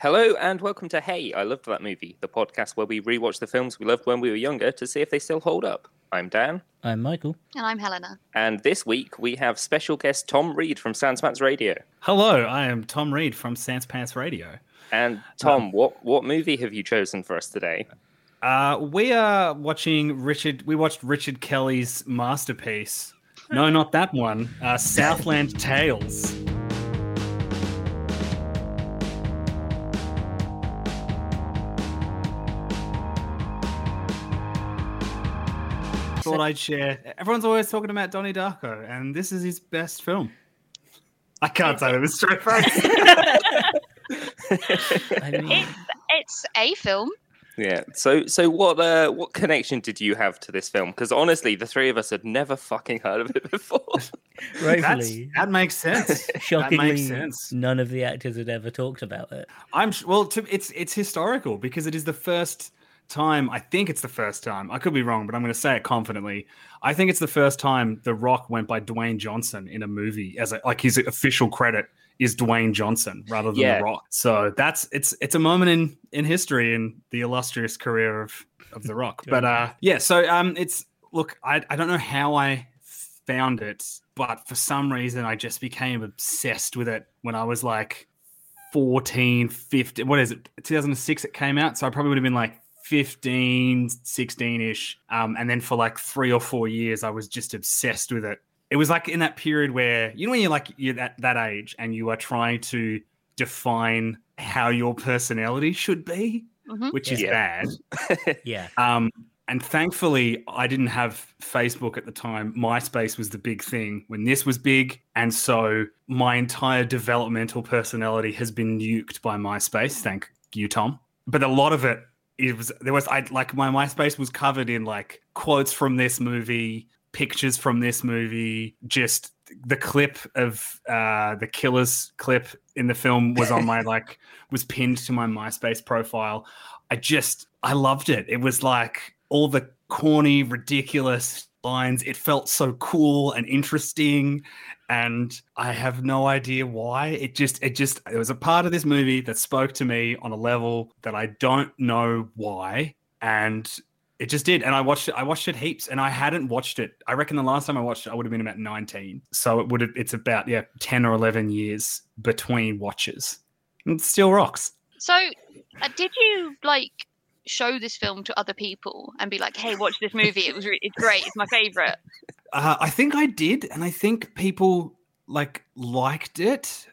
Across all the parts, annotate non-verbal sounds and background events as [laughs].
Hello and welcome to Hey, I Loved That Movie, the podcast where we rewatch the films we loved when we were younger to see if they still hold up. I'm Dan, I'm Michael. And I'm Helena. and this week we have special guest Tom Reed from Sans Pants Radio. Hello, I am Tom Reed from Sans Pants Radio. And Tom, what what movie have you chosen for us today? Uh, we are watching Richard. We watched Richard Kelly's masterpiece. No, not that one. Uh, Southland Tales. Thought I'd share. Everyone's always talking about Donnie Darko, and this is his best film. I can't say that with a straight face. It's it's a film. Yeah. So so what uh what connection did you have to this film? Because honestly, the three of us had never fucking heard of it before. [laughs] That's, rightfully, that makes sense. shockingly, makes sense. none of the actors had ever talked about it. I'm sh- well. To, it's it's historical because it is the first time. I think it's the first time. I could be wrong, but I'm going to say it confidently. I think it's the first time The Rock went by Dwayne Johnson in a movie as a, like his official credit is Dwayne Johnson rather than Yeah. The Rock. So that's it's it's a moment in in history in the illustrious career of of The Rock. [laughs] but uh, yeah. So um, it's look. I I don't know how I found it, but for some reason I just became obsessed with it when I was like 14, 15, what is it? 2006 it came out. So I probably would have been like 15, 16 ish. Um, and then for like three or four years, I was just obsessed with it. It was like in that period where, you know, when you're like, you're at that age and you are trying to define how your personality should be, Mhm. which is bad. [laughs] Yeah, Um, and thankfully, I didn't have Facebook at the time. MySpace was the big thing when this was big. And so my entire developmental personality has been nuked by MySpace. Thank you, Tom. But a lot of it, it was there was I like my MySpace was covered in like quotes from this movie, pictures from this movie, just the clip of uh the killers clip in the film was on my [laughs] like was pinned to my MySpace profile. I just I loved it. It was like all the corny, ridiculous lines. It felt so cool and interesting. And I have no idea why. It just it just it was a part of this movie that spoke to me on a level that I don't know why. And it just did. And I watched it, I watched it heaps and I hadn't watched it. I reckon the last time I watched it, I would have been about 19. So it would have it's about, yeah, 10 or 11 years between watches. And it still rocks. So, uh, did you like show this film to other people and be like, "Hey, watch this movie. It was re- it's great. It's my favorite." Uh, I think I did, and I think people like liked it.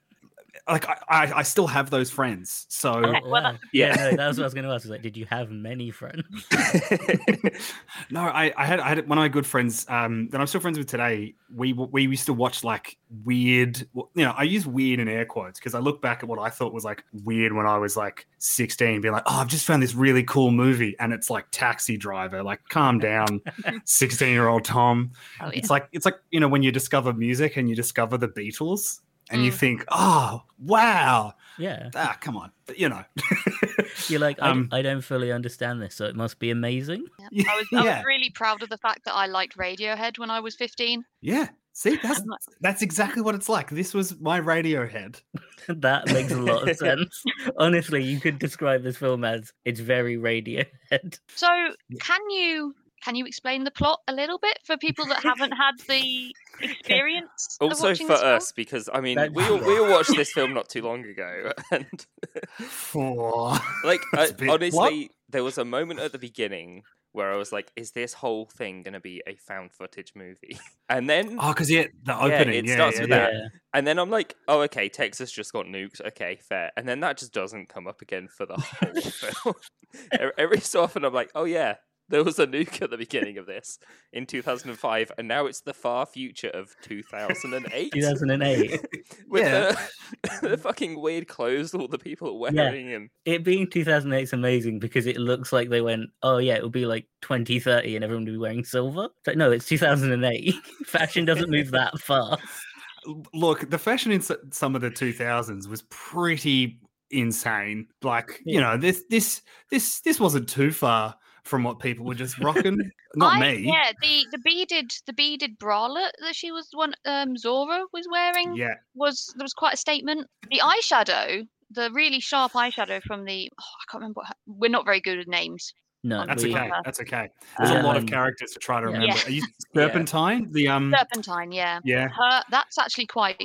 Like I, I, I still have those friends. So Okay. Oh, well, wow. yeah, no, that was what I was [laughs] going to ask. Was like, did you have many friends? [laughs] no, I, I had I had one of my good friends um, that I'm still friends with today. We we used to watch like weird. You know, I use weird in air quotes because I look back at what I thought was like weird when I was like 16, being like, oh, I've just found this really cool movie, and it's like Taxi Driver. Like, calm down, [laughs] 16 year old Tom. Oh yeah. It's like it's like you know when you discover music and you discover the Beatles and you Mm. think, oh wow, Yeah, ah come on, but you know, [laughs] you're like, I, Um, I don't fully understand this, so it must be amazing. Yeah. [laughs] I was I yeah. was really proud of the fact that I liked Radiohead when I was 15. yeah. See, that's that's exactly what it's like. This was my Radiohead. [laughs] that makes a lot of sense. Honestly, you could describe this film as it's very Radiohead. So, can you can you explain the plot a little bit for people that haven't had the [laughs] experience? of also watching for this film? us, because I mean, we all, [laughs] we all watched this film not too long ago, [laughs] and For like That's I, a bit- what? honestly, there was a moment at the beginning where I was like, "Is this whole thing going to be a found footage movie?" And then oh, because yeah, the Yeah, opening. it yeah, starts yeah, with yeah. that. And then I'm like, oh, okay, Texas just got nuked. Okay, fair. And then that just doesn't come up again for the whole film. Every so often, I'm like, oh, yeah, there was a nuke at the beginning of this in 2005, and now it's the far future of 2008. 2008. [laughs] With Yeah. the, [laughs] the fucking weird clothes all the people are Yeah. wearing. And it being 2008 is amazing because it looks like they went, oh yeah, it'll be like 2030 and everyone will be wearing silver. It's like, no, it's 2008. [laughs] Fashion doesn't move that fast. Look, the fashion in some of the 2000s was pretty insane. Like, you know, this this this this wasn't too far from what people were just rocking. Not I, me. Yeah, the the beaded the beaded bralette that she was one um Zora was wearing Yeah. was there was quite a statement. The eyeshadow the really sharp eyeshadow from the oh, I can't remember. What, her- we're not very good with names. No, That's we, okay. That's okay. There's uh, a lot of um, characters to try to remember. Yeah. Are you [laughs] Serpentine? The um. Serpentine, yeah. Yeah. Her that's actually quite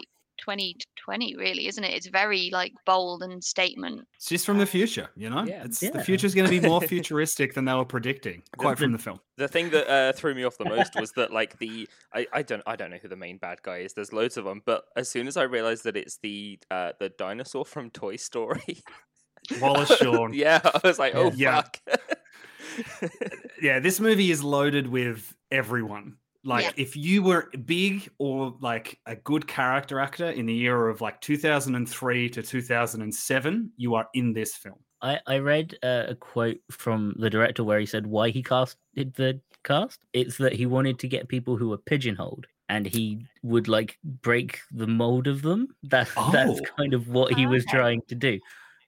2020, really, isn't it? It's very like bold and statement. It's just from the future, you know. Yeah. It's Yeah. the future's going to be more [laughs] futuristic than they were predicting. Quite from the film. The thing that uh, threw me off the most was that like the I, I don't I don't know who the main bad guy is. There's loads of them, but as soon as I realized that it's the uh, the dinosaur from Toy Story, [laughs] Wallace Shawn. [laughs] yeah, I was like, oh Yeah. fuck. yeah, this movie is loaded with everyone. Like, Yeah. if you were big or like a good character actor in the era of like 2003 to 2007, you are in this film. I, I read uh, a quote from the director where he said why he casted the cast. It's that he wanted to get people who were pigeonholed and he would like break the mold of them. That, That's Oh. kind of what he was okay. trying to do.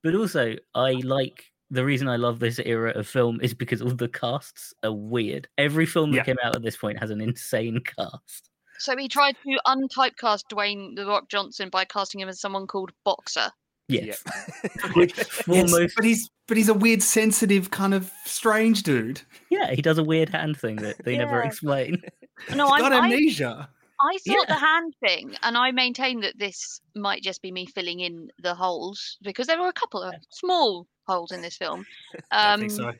But also, I like the reason I love this era of film is because all the casts are weird. Every film that Yeah. came out at this point has an insane cast. So he tried to untypecast Dwayne the Rock Johnson by casting him as someone called Boxer. Yes. Yeah. [laughs] Which Yes, [laughs] but he's but he's a weird, sensitive, kind of strange dude. yeah, he does a weird hand thing that they never explain. [laughs] No, He's I'm, got I, amnesia. I thought Yeah. the hand thing, and I maintain that this might just be me filling in the holes because there were a couple of small holes in this film. [laughs] I Um, think so.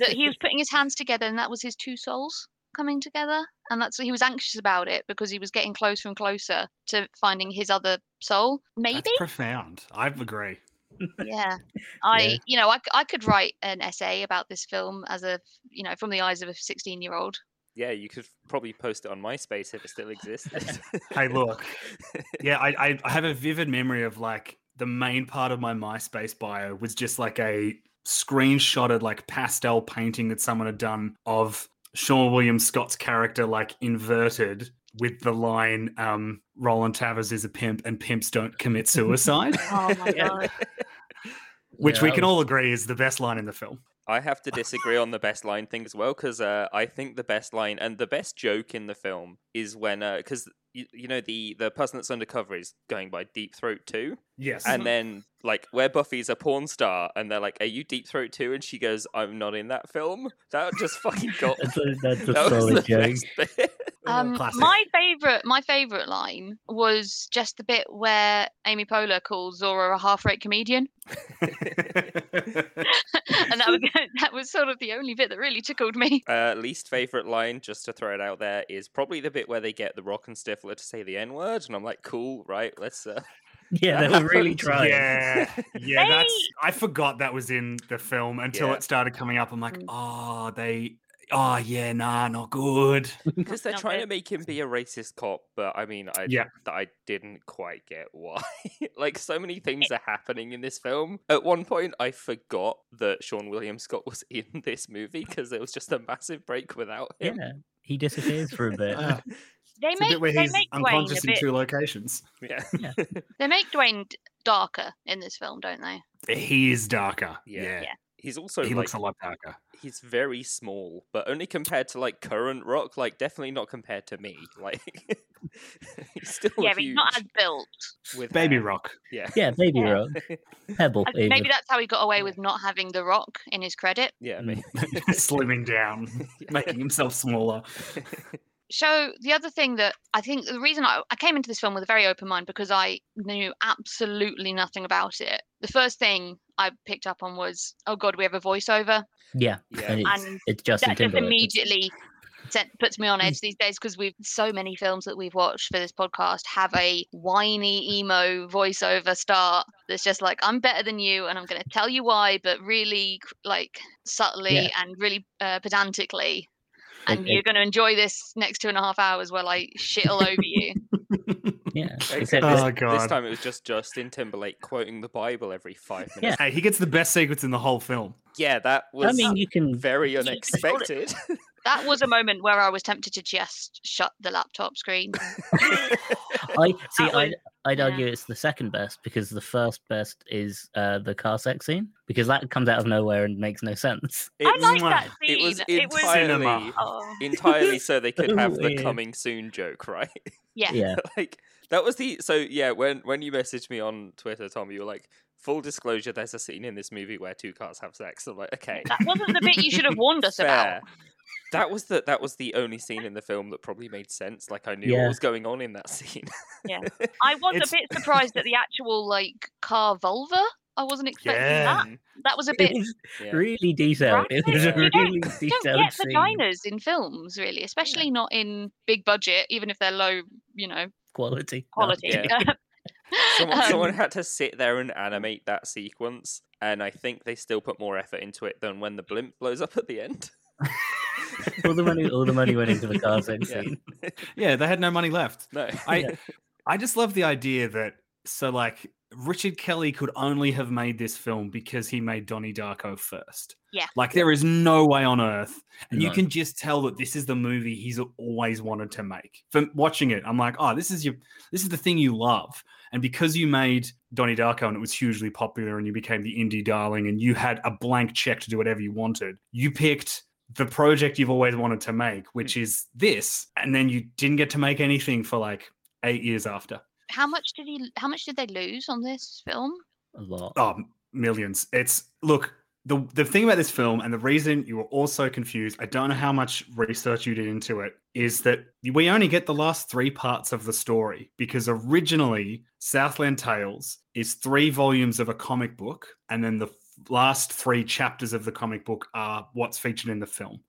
that he was [laughs] putting his hands together, and that was his two souls coming together, and that's he was anxious about it because he was getting closer and closer to finding his other soul. Maybe, That's profound. I agree. yeah. [laughs] I, Yeah. you know, I, I could write an essay about this film as a, you know, from the eyes of a sixteen-year-old. yeah, you could probably post it on MySpace if it still exists. Hey, look. Yeah, I, I I have a vivid memory of like the main part of my MySpace bio was just like a screenshotted like pastel painting that someone had done of Seann William Scott's character like inverted with the line um Roland Taverner is a pimp and pimps don't commit [laughs] suicide, Oh my [laughs] god! which Yeah, we can was- all agree is the best line in the film. I have to disagree on the best line thing as well because uh, I think the best line and the best joke in the film is when because you, you know the the person that's undercover is going by Deep Throat too, Yes. and uh-huh. then like where Buffy's a porn star and they're like, "Are you Deep Throat too?" and she goes, "I'm not in that film." That just fucking got. [laughs] That's a, that's a that was solid the joke. Best bit. Um, classic. my favorite, my favorite line was just the bit where Amy Poehler calls Zora a half-rate comedian, [laughs] and that was [laughs] [laughs] that was sort of the only bit that really tickled me. Uh, least favorite line, just to throw it out there, is probably the bit where they get the Rock and Stifler to say the N word, and I'm like, "Cool, right? Let's." Uh... Yeah, they were really trying. Yeah, yeah, that's. I forgot that was in the film until Yeah. it started coming up. I'm like, oh, they. Oh yeah, nah, not good. [laughs] Because they're Not trying good. to make him be a racist cop, but I mean, I Yeah. th- I didn't quite get why. [laughs] like, so many things are happening in this film. At one point, I forgot that Seann William Scott was in [laughs] this movie because there was just a massive break without him. Yeah, he disappears for a bit. Ah, They it's a make bit where they he's make Dwayne unconscious a in bit. two locations. Yeah, They make Dwayne darker in this film, don't they? He is darker. Yeah. Yeah, Yeah. He's also he like looks a lot darker. he's very small, but only compared to like current Rock. Like, definitely not compared to me. [laughs] Like, [laughs] he's still yeah, huge but he's not as built. with Baby hair. Rock. Yeah, Yeah, Baby Yeah. Rock, Pebble. I- Maybe that's how he got away with not having The Rock in his credit. yeah, Mm. maybe. [laughs] Slimming down, making himself smaller. So the other thing that I think the reason I, I came into this film with a very open mind because I knew absolutely nothing about it. The first thing I picked up on was, oh god, we have a voiceover. Yeah, Yeah. and it's, And it's Justin that just immediately sent, puts me on edge these days because we've so many films that we've watched for this podcast have a whiny emo voiceover start that's just like I'm better than you and I'm going to tell you why, but really like subtly Yeah. and really uh, pedantically. Like, And it- you're going to enjoy this next two and a half hours while I shit all over you. [laughs] Yeah, Except except oh, this, Oh, this time it was just Justin Timberlake quoting the Bible every five minutes. Hey, he gets the best sequence in the whole film. Yeah, that was I mean, you can. very can call it- unexpected. [laughs] That was a moment where I was tempted to just shut the laptop screen. I see. That I, was- I'd yeah. argue it's the second best because the first best is uh, the car sex scene because that comes out of nowhere and makes no sense. I like that it scene. was It was, Cinema. entirely oh, entirely so they could [laughs] have the coming soon joke, right? yeah. Yeah, [laughs] like That was the so yeah. When when you messaged me on Twitter, Tom, you were like, "Full disclosure, there's a scene in this movie where two cars have sex." I'm like, okay, That wasn't the bit you should have warned us about. That was the that was the only scene in the film that probably made sense. Like I knew Yeah. what was going on in that scene. Yeah, [laughs] I was It's- a bit surprised at the actual like car vulva. I wasn't expecting Yeah. that. That was a bit. was Yeah. really detailed. It was a graphic. You don't- really don't detailed get scene. vaginas in films, really, especially not in big budget, even if they're low, you know, Quality. [laughs] No. quality. Yeah. [laughs] Someone, someone Um, had to sit there and animate that sequence, and I think they still put more effort into it than when the blimp blows up at the end. [laughs] all the money, all the money went into the car sex Yeah. scene. Yeah, they had no money left. No, I Yeah. I just love the idea that so like Richard Kelly could only have made this film because he made Donnie Darko first. Yeah. Like there is no way on earth. And you can just tell that this is the movie he's always wanted to make. From watching it, I'm like, oh, this is your this is the thing you love. And because you made Donnie Darko and it was hugely popular and you became the indie darling and you had a blank check to do whatever you wanted, you picked the project you've always wanted to make, which hmm. is this. And then you didn't get to make anything for like eight years after. How much did he? How much did they lose on this film? A lot. Oh, millions. It's look, the the thing about this film and the reason you were all so confused, I don't know how much research you did into it, is that we only get the last three parts of the story because originally Southland Tales is three volumes of a comic book, and then the last three chapters of the comic book are what's featured in the film.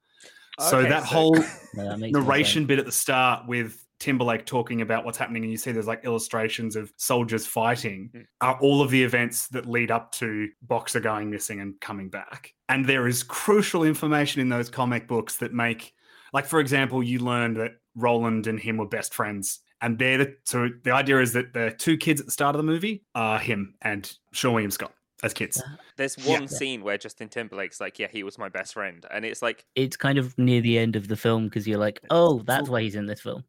so that so- whole [laughs] No, that narration sense. bit at the start with Timberlake talking about what's happening, and you see there's like illustrations of soldiers fighting, Mm. are all of the events that lead up to Boxer going missing and coming back. And there is crucial information in those comic books that make, like, for example, you learn that Roland and him were best friends. And they're the, so the idea is that the two kids at the start of the movie are him and Seann William Scott as kids. There's Yeah. one scene where Justin Timberlake's like, "Yeah, he was my best friend," and it's like, It's kind of near the end of the film because you're like, oh, that's why he's in this film.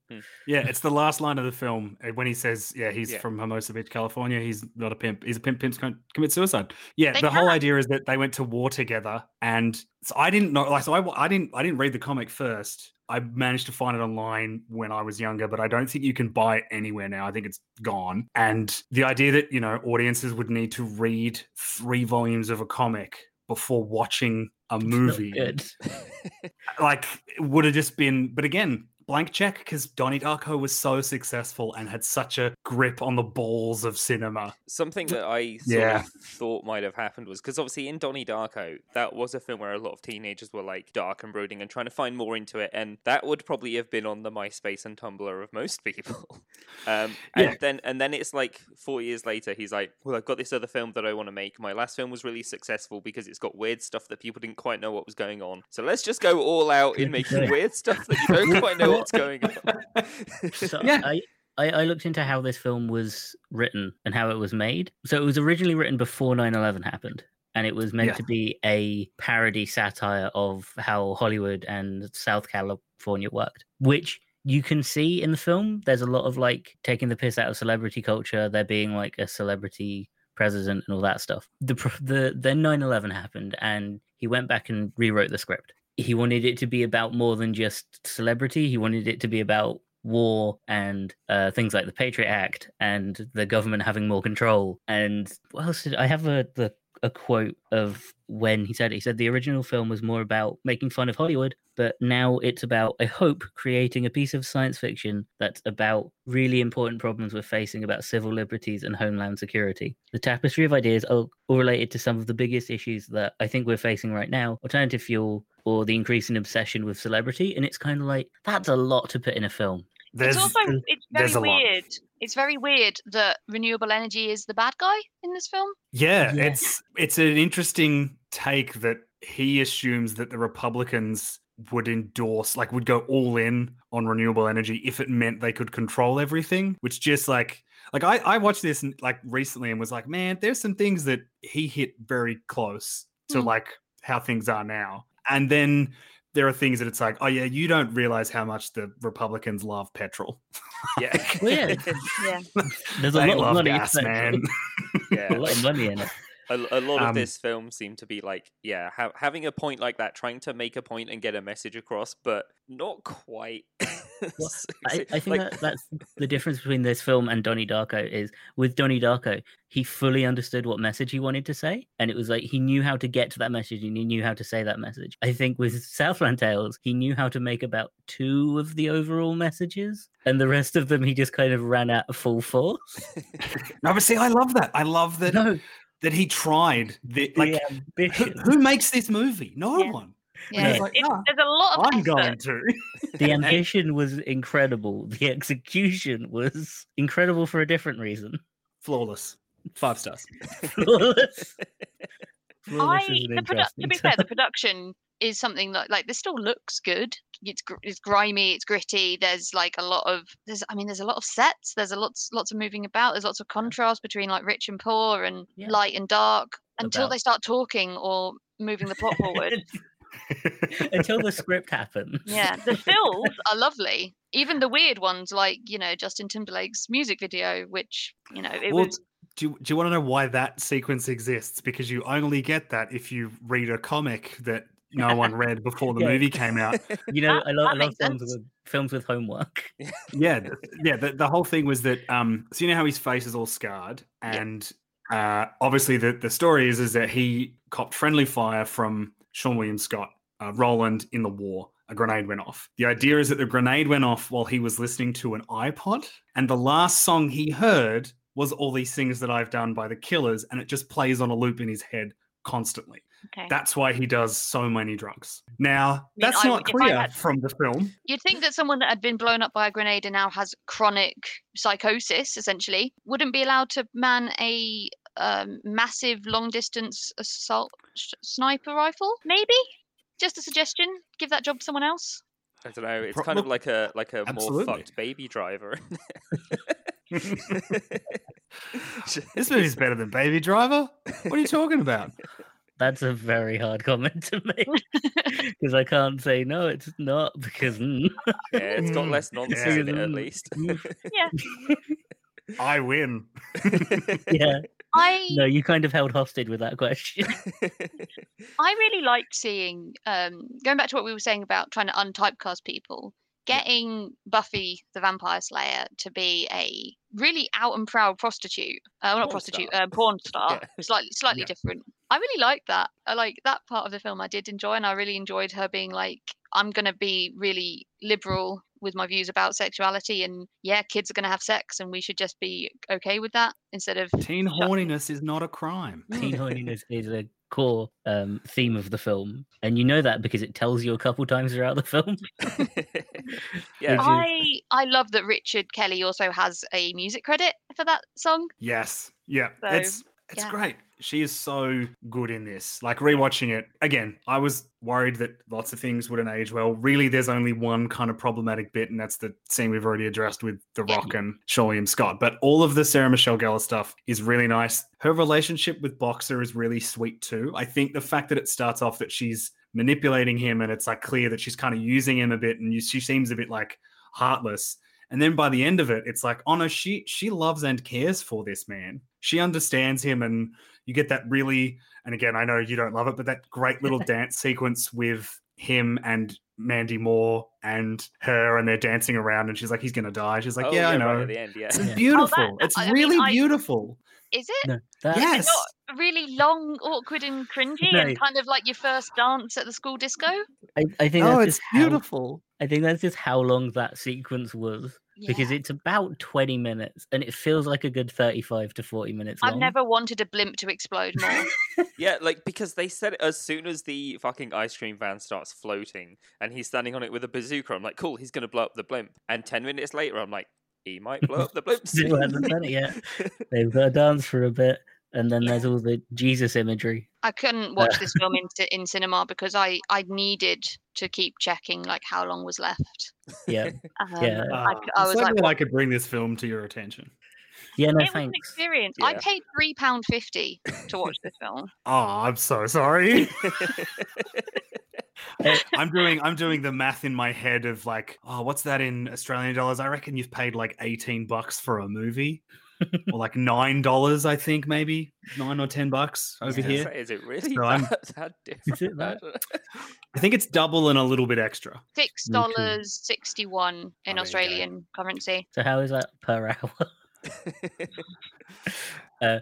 Yeah, it's the last line of the film uh, when he says, "Yeah, he's Yeah. from Hermosa Beach, California. He's not a pimp. He's a pimp. Pimps can't commit suicide." Yeah, They the whole can't. idea is that they went to war together, and so I didn't know. Like, so I, I didn't I didn't read the comic first. I managed to find it online when I was younger, but I don't think you can buy it anywhere now. I think it's gone. And the idea that you know audiences would need to read three volumes of a comic before watching a movie like would have just been but again blank check because donnie darko was so successful and had such a grip on the balls of cinema something that I sort Yeah. of thought might have happened was because obviously in Donnie Darko, that was a film where a lot of teenagers were like dark and brooding and trying to find more into it, and that would probably have been on the MySpace and Tumblr of most people. [laughs] um, and Yeah. then and then it's like four years later, he's like, "Well, I've got this other film that I want to make. My last film was really successful because it's got weird stuff that people didn't quite know what was going on. So let's just go all out in making weird stuff that you don't quite know what's going on." [laughs] So Yeah. I, I, I looked into how this film was written and how it was made. So it was originally written before 9 11 happened. And it was meant Yeah. to be a parody satire of how Hollywood and South California worked, which you can see in the film. There's a lot of like taking the piss out of celebrity culture, there being like a celebrity president and all that stuff. The, the Then 9 11 happened and he went back and rewrote the script he wanted it to be about more than just celebrity. He wanted it to be about war and uh, things like the Patriot Act and the government having more control. And what else did I have a the a quote of when he said it. He said the original film was more about making fun of Hollywood, but now it's about, I hope, creating a piece of science fiction that's about really important problems we're facing about civil liberties and homeland security. The tapestry of ideas are all related to some of the biggest issues that I think we're facing right now alternative fuel or the increasing obsession with celebrity. And it's kind of like, that's a lot to put in a film. there's it's also it's very there's a lot. weird. It's very weird that renewable energy is the bad guy in this film. yeah, Yeah. it's it's an interesting take that he assumes that the republicans would endorse like would go all in on renewable energy if it meant they could control everything which just like like i i watched this like recently and was like man there's some things that he hit very close to Hmm. like how things are now and then there are things that it's like oh yeah you don't realize how much the republicans love petrol yeah, Well, yeah. [laughs] Yeah. There's a they lot of money. gas in it. man [laughs] a lot of money in it. A, a lot of Um, this film seemed to be like, yeah, ha- having a point like that, trying to make a point and get a message across, but not quite. [laughs] Well, I. I think Like, that that's the difference between this film and Donnie Darko is with Donnie Darko, he fully understood what message he wanted to say, and it was like he knew how to get to that message and he knew how to say that message. I think with Southland Tales, he knew how to make about two of the overall messages, and the rest of them he just kind of ran at full force. [laughs] No, but see, I love that. I love that No, that he tried. The, like, who, who makes this movie? No Yeah. one. Yeah, like, it- "No, oh, there's a lot of I'm effort. going to. [laughs] the [laughs] ambition was incredible. The execution was incredible for a different reason. Flawless. Five stars. [laughs] Flawless. I is an the produ- to be fair, the [laughs] production is something that like this still looks good. It's gr- it's grimy, it's gritty. There's like a lot of there's I mean there's a lot of sets. There's a lots lots of moving about. There's lots of contrast between like rich and poor and Yeah. light and dark until About- they start talking or moving the plot forward. [laughs] until the script happens. yeah, the stills [laughs] are lovely. Even the weird ones like you know Justin Timberlake's music video, which you know it well, was do you, do you want to know why that sequence exists? Because you only get that if you read a comic that no one [laughs] read before the Yeah. movie came out. [laughs] You know, That- I love, I love films with films with homework. [laughs] yeah, yeah. The, the whole thing was that um, so you know how his face is all scarred, Yeah. and uh, obviously the the story is is that he copped friendly fire from Seann William Scott, uh, Roland in the war. A grenade went off. The idea is that the grenade went off while he was listening to an iPod, and the last song he heard was all these things that I've done by the Killers, and it just plays on a loop in his head constantly. okay. That's why he does so many drugs. Now, mean, that's I not would- if I clear had- from the film. You'd think that someone that had been blown up by a grenade and now has chronic psychosis, essentially, wouldn't be allowed to man a um, massive long distance assault sh- sniper rifle. Maybe, just a suggestion. Give that job to someone else. I don't know. It's Pro- kind of like a like a absolutely. more fucked baby driver. [laughs] [laughs] This movie's better than Baby Driver. What are you talking about? [laughs] That's a very hard comment to make [laughs] because I can't say no, it's not because mm, yeah, it's got less nonsense yeah. in it at least. I win. yeah, I no, you kind of held hostage with that question. I really like seeing um, going back to what we were saying about trying to untypecast people. Getting Buffy the Vampire Slayer to be a really out and proud prostitute, uh, well, not Porn prostitute, star. uh, porn star, [laughs] Yeah. slightly slightly Yeah. different. I really like that. I like that part of the film. I did enjoy, and I really enjoyed her being like, "I'm gonna be really liberal with my views about sexuality, and yeah, kids are gonna have sex, and we should just be okay with that instead of Teen horniness is not a crime. Teen [laughs] horniness is a core um, theme of the film, and you know that because it tells you a couple times throughout the film. [laughs] [laughs] yeah, I I love that Richard Kelly also has a music credit for that song. Yes. Yeah. So, it's it's yeah. great. She is so good in this. Like rewatching it again, I was worried that lots of things wouldn't age well. Really, there's only one kind of problematic bit, and that's the scene we've already addressed with The Rock and William Scott. But all of the Sarah Michelle Gellar stuff is really nice. Her relationship with Boxer is really sweet too. I think the fact that it starts off that she's manipulating him, and it's like clear that she's kind of using him a bit, and you, she seems a bit like heartless. And then by the end of it, it's like, oh no, she she loves and cares for this man. She understands him, and you get that really. And again, I know you don't love it, but that great little [laughs] dance sequence with him and Mandy Moore and her, and they're dancing around, and she's like, he's gonna die. She's like, oh, yeah, I know. at the end, yeah. It's Yeah. beautiful. it's I mean, really I- beautiful. Is it? No, that, Yes. Not really long, awkward, and cringy, No. and kind of like your first dance at the school disco. I, I think Oh, that's it's just how, beautiful. I think that's just how long that sequence was because it's about 20 minutes and it feels like a good 35 to 40 minutes long. I've never wanted a blimp to explode more. [laughs] Yeah, like because they said as soon as the fucking ice cream van starts floating and he's standing on it with a bazooka, I'm like, cool, he's gonna blow up the blimp. And ten minutes later, I'm like, he might blow up the [laughs] blimp. Still hasn't done it yet. They've got to dance for a bit and then there's all the Jesus imagery. I couldn't watch this [laughs] film in in cinema because I I needed to keep checking like how long was left. Yeah. [laughs] Um, Yeah. I, Uh, c- I I'm was like, I could bring this film to your attention. Yeah, no it was an thanks. experience. I paid three pound fifty to watch this [laughs] film. Oh, I'm so sorry. I'm doing I'm doing the math in my head of like, oh, what's that in Australian dollars? I reckon you've paid like 18 bucks for a movie. Or like nine dollars, I think, maybe nine or ten bucks over Yeah, here. so [laughs] Is it really So I'm- that, that different? it that? I think it's double and a little bit extra. Six dollars sixty one in Oh, there you. Australian currency. So how is that per hour? [laughs] [laughs] uh,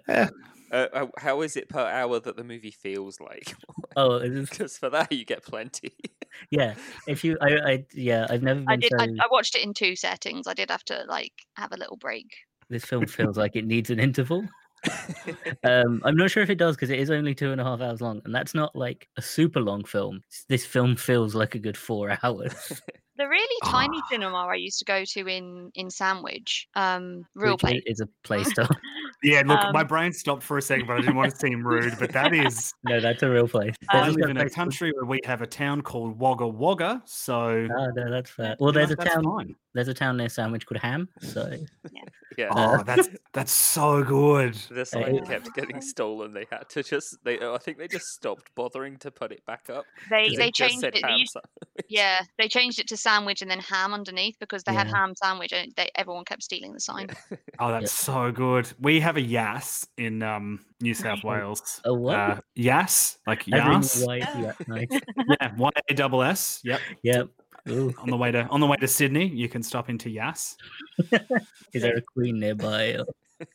how- how is it per hour that the movie feels like? Oh, Because for that you get plenty. yeah. If you, I, I, yeah, I've never been I did. so. I, I watched it in two settings. I did have to like have a little break. This film feels like it needs an interval. [laughs] Um, I'm not sure if it does because it is only two and a half hours long, and that's not like a super long film. This film feels like a good four [laughs] hours. The really tiny Ah. cinema I used to go to in in Sandwich, um, real which place. is a place [laughs] to. [laughs] Yeah, look, my Um, brain stopped for a second, but I didn't want to seem rude. But that is, [laughs] no, that's a real place. I There's live in a country where we have a town called Wagga Wagga, so Ah, no, that's fair. Well, you know, there's a town. fine. There's a town near Sandwich called Ham. So yeah. Oh, that's that's so good. The sign kept getting stolen. They had to just. They, I think they just stopped bothering to put it back up. They they it just changed said it. They ham used, sandwich. Yeah, they changed it to sandwich and then ham underneath because they had ham sandwich and they, everyone kept stealing the sign. [laughs] Oh, that's so good. We have a Yass in um, New South Wales. a what? Uh, Yass, like Yas. white, yeah, [laughs] nice. yeah, Y A double S. Yep. Yep. Ooh, On the way to on the way to Sydney, you can stop into Yass. [laughs] is there a queen nearby? Or...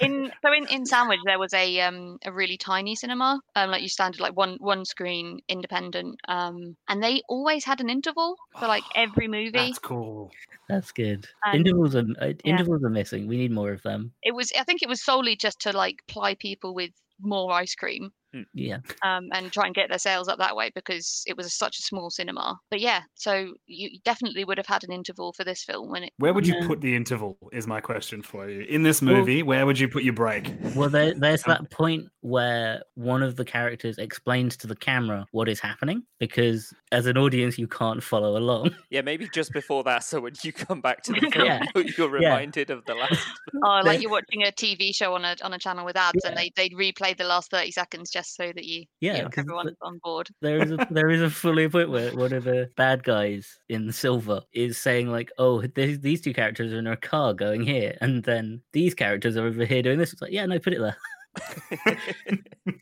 in so in, in Sandwich there was a um a really tiny cinema, um like you standard like one one screen independent, um and they always had an interval for like [gasps] every movie. That's cool. That's good. And- intervals are uh, yeah. intervals are missing. We need more of them. It was I think it was solely just to like ply people with more ice cream Yeah. um, and try and get their sales up that way because it was such a small cinema. But yeah, so you definitely would have had an interval for this film when it. Where would you Yeah. put the interval? Is my question for you. In this Well- movie, where would you put your break? Well, there, there's Um, that point where one of the characters explains to the camera what is happening because, as an audience, you can't follow along. [laughs] Yeah, maybe just before that, so when you come back to the film, Yeah. [laughs] you're Yeah. reminded of the last. [laughs] Oh, like you're watching a TV show on a on a channel with ads, and they they replay the last thirty seconds just so that you, Yeah, you know, 'cause everyone's the- on board. There is a there is a fully point where one of the bad guys in silver is saying like, "Oh, these these two characters are in a car going here, and then these characters are over here doing this." It's like, yeah, no, put it there.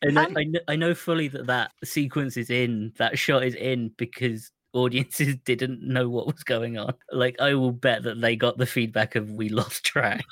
And I, Um, I, know, I know fully that that sequence is in, that shot is in because audiences [laughs] didn't know what was going on. Like, I will bet that they got the feedback of we lost track.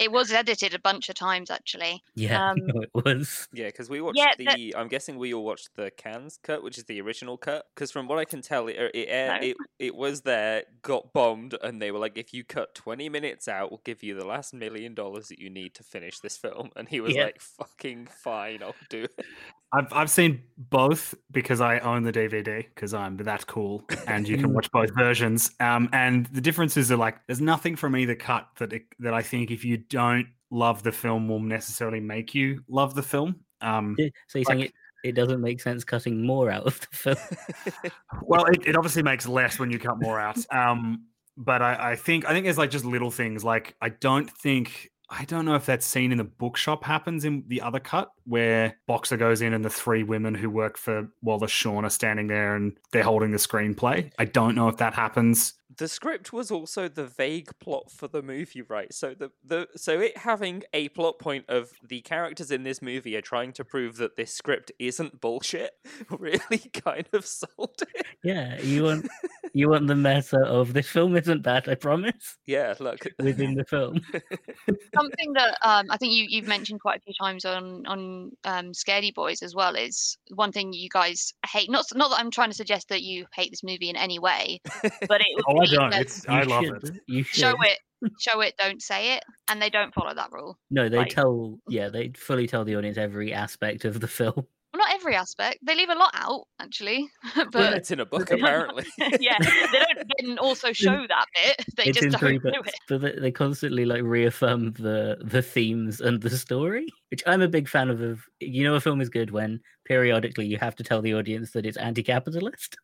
It was edited a bunch of times actually. Yeah, [laughs] Um, it was. Yeah, because we watched Yeah, the. that- I'm guessing we all watched the Cannes cut, which is the original cut. Because from what I can tell, it it, air, No. it it was there, got bombed, and they were like, "If you cut 20 minutes out, we'll give you the last million dollars that you need to finish this film." And he was Yeah. like, "Fucking fine, I'll do it." I've I've seen both because I own the DVD because I'm that cool, and you can [laughs] watch both versions. Um, and the differences are like there's nothing from either cut that it, that I think if you don't love the film will necessarily make you love the film. Um, So you're saying it, it doesn't make sense cutting more out of the film? [laughs] well, it, it obviously makes less when you cut more out. Um, but I, I think I think there's like just little things like I don't think I don't know if that scene in the bookshop happens in the other cut where Boxer goes in and the three women who work for Wallace Shawn are standing there and they're holding the screenplay. I don't know if that happens. The script was also the vague plot for the movie, right? So the, the so it having a plot point of the characters in this movie are trying to prove that this script isn't bullshit [laughs] really [laughs] kind of sold it. Yeah, you want you want the meta of this film isn't bad, I promise, Yeah, look. within the film. [laughs] Something that um, I think you you've mentioned quite a few times on on um, Scaredy Boys as well is one thing you guys hate. Not not that I'm trying to suggest that you hate this movie in any way, but it would Oh, I be don't. It's You I love should, it. You should. show it, show it, don't say it, and they don't follow that rule. No, they Like- tell. Yeah, they fully tell the audience every aspect of the film. Well, not every aspect. They leave a lot out actually, [laughs] Well, but it's in a book, [laughs] apparently. yeah, they don't then also show that bit. [laughs] They it's in just three don't do it. but they, they constantly like reaffirm the the themes and the story, which I'm a big fan of. of you know, a film is good when periodically you have to tell the audience that it's anti-capitalist.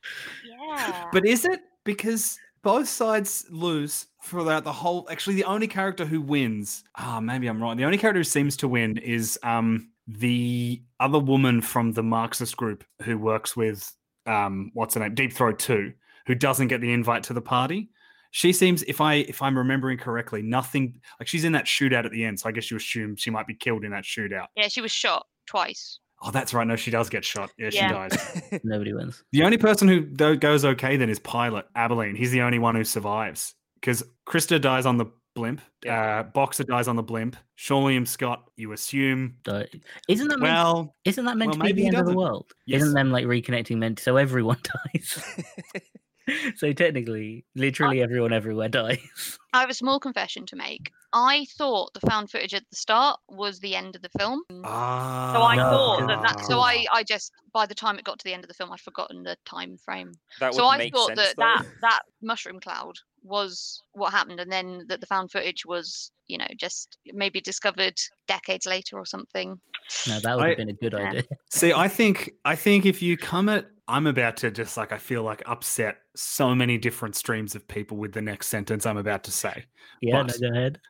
Yeah. But is it because both sides lose throughout the whole? Actually, the only character who wins. Ah, maybe I'm wrong. The only character who seems to win is um the other woman from the Marxist group who works with um what's her name, Deep Throat Two, who doesn't get the invite to the party. She seems, if I if I'm remembering correctly, nothing like she's in that shootout at the end. So I guess you assume she might be killed in that shootout. Yeah, she was shot twice. Oh, that's right. No, she does get shot. Yeah, she Yeah. dies. [laughs] Nobody wins. The only person who goes okay then is Pilot Abilene. He's the only one who survives because Krista dies on the blimp. Yeah. Uh, Boxer dies on the blimp. Seann William Scott, you assume. Isn't that meant, Well, isn't that meant well, to be maybe the he end of the world? Yes. Isn't them like reconnecting meant so everyone [laughs] dies? [laughs] [laughs] so technically, literally everyone everywhere [laughs] dies. I have a small confession to make. I thought the found footage at the start was the end of the film. ah, So I No, thought that, that so. I, I just by the time it got to the end of the film I'd forgotten the time frame. that would So I make thought sense, that, though. that that mushroom cloud was what happened and then that the found footage was, you know, just maybe discovered decades later or something. No, that would I- have been a good Yeah. idea. [laughs] See, I think I think if you come at I'm about to just like I feel like upset so many different streams of people with the next sentence I'm about to say. Yeah, But no, go ahead.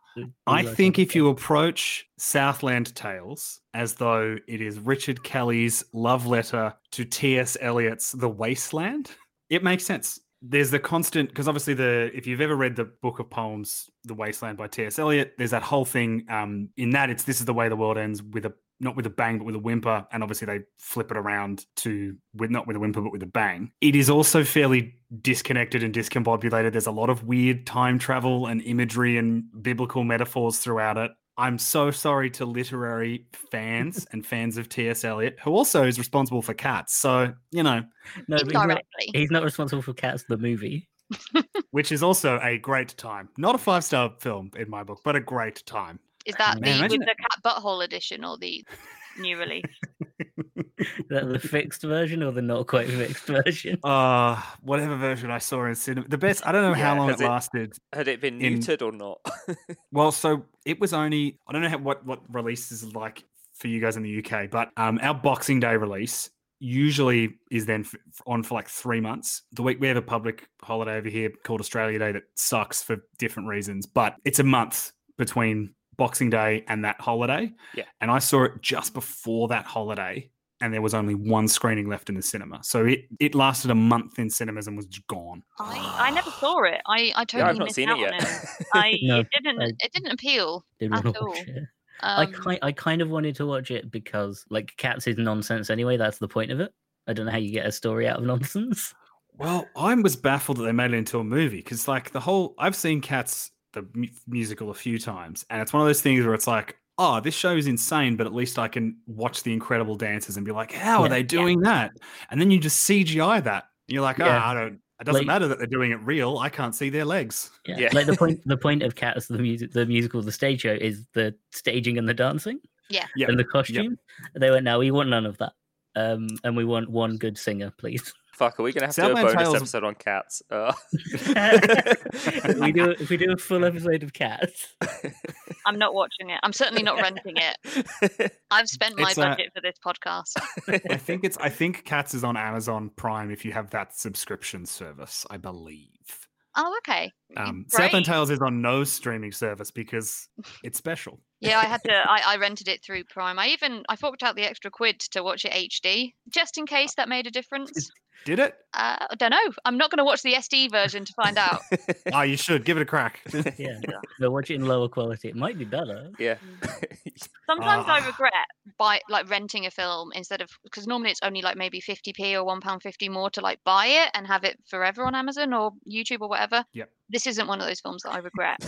I think if you approach Southland Tales as though it is Richard Kelly's love letter to T.S. Eliot's The Wasteland, it makes sense. There's the constant because obviously the if you've ever read the book of poems The Wasteland by T.S. Eliot, there's that whole thing um in that it's this is the way the world ends with a not with a bang but with a whimper and obviously they flip it around to with not with a whimper but with a bang. It is also fairly disconnected and discombobulated. There's a lot of weird time travel and imagery and biblical metaphors throughout it. I'm so sorry to literary fans and fans of T.S. Eliot, who also is responsible for cats. So, you know, no, he's not, he's not responsible for Cats the movie. [laughs] which is also a great time. Not a five star film in my book, but a great time. Is that Man, the imagine with the cat butthole edition or the new release? [laughs] Is that the fixed version or the not quite fixed version? Uh, [laughs] whatever version I saw in cinema. The best, I don't know how long has it it- lasted. Had it been in- neutered or not? [laughs] Well, so it was only I don't know how, what what releases is like for you guys in the UK, but um, our Boxing Day release usually is then f- f- on for like three months. The week we have a public holiday over here called Australia Day that sucks for different reasons, but it's a month between Boxing Day and that holiday. Yeah. and I saw it just before that holiday. And there was only one screening left in the cinema, so it it lasted a month in cinemas and was gone. I, I never saw it. I, I totally yeah, I've not seen out it yet. it. [laughs] I No, it didn't I- it didn't appeal. Did At all. watch it. Um, I kind I kind of wanted to watch it because like Cats is nonsense anyway. That's the point of it. I don't know how you get a story out of nonsense. Well, I was baffled that they made it into a movie because, like, the whole I've seen Cats the mu- musical a few times, and it's one of those things where it's like, oh, this show is insane, but at least I can watch the incredible dances and be like, how are they doing that? And then you just CGI that. You're like, oh, I don't. It doesn't Like- matter that they're doing it real. I can't see their legs. Yeah. Yeah. Like the point the point of Cats the music the musical the stage show is the staging and the dancing. Yeah. Yep. And the costume. They went, no, we want none of that. Um, and we want one good singer, please. Fuck, are we gonna have to do a bonus Tales- episode on cats? Uh, if we do if we do a full [laughs] episode of Cats. I'm not watching it. I'm certainly not renting it. [laughs] I've spent my It's, uh, budget for this podcast. [laughs] I think it's. I think Cats is on Amazon Prime if you have that subscription service. I believe. Oh, okay. Um, Great. Southland Tales is on no streaming service because it's special. [laughs] Yeah, I had to. I, I rented it through Prime. I even I forked out the extra quid to watch it HD, just in case that made a difference. [laughs] Did it? Uh, I don't know. I'm not going to watch the SD version to find out. Oh, [laughs] you should give it a crack. Yeah. But watch it in lower quality. It might be better. yeah. Sometimes I Ah. regret by like renting a film instead of because normally it's only like maybe 50p or one pound fifty more to like buy it and have it forever on Amazon or YouTube or whatever. Yep. This isn't one of those films that I regret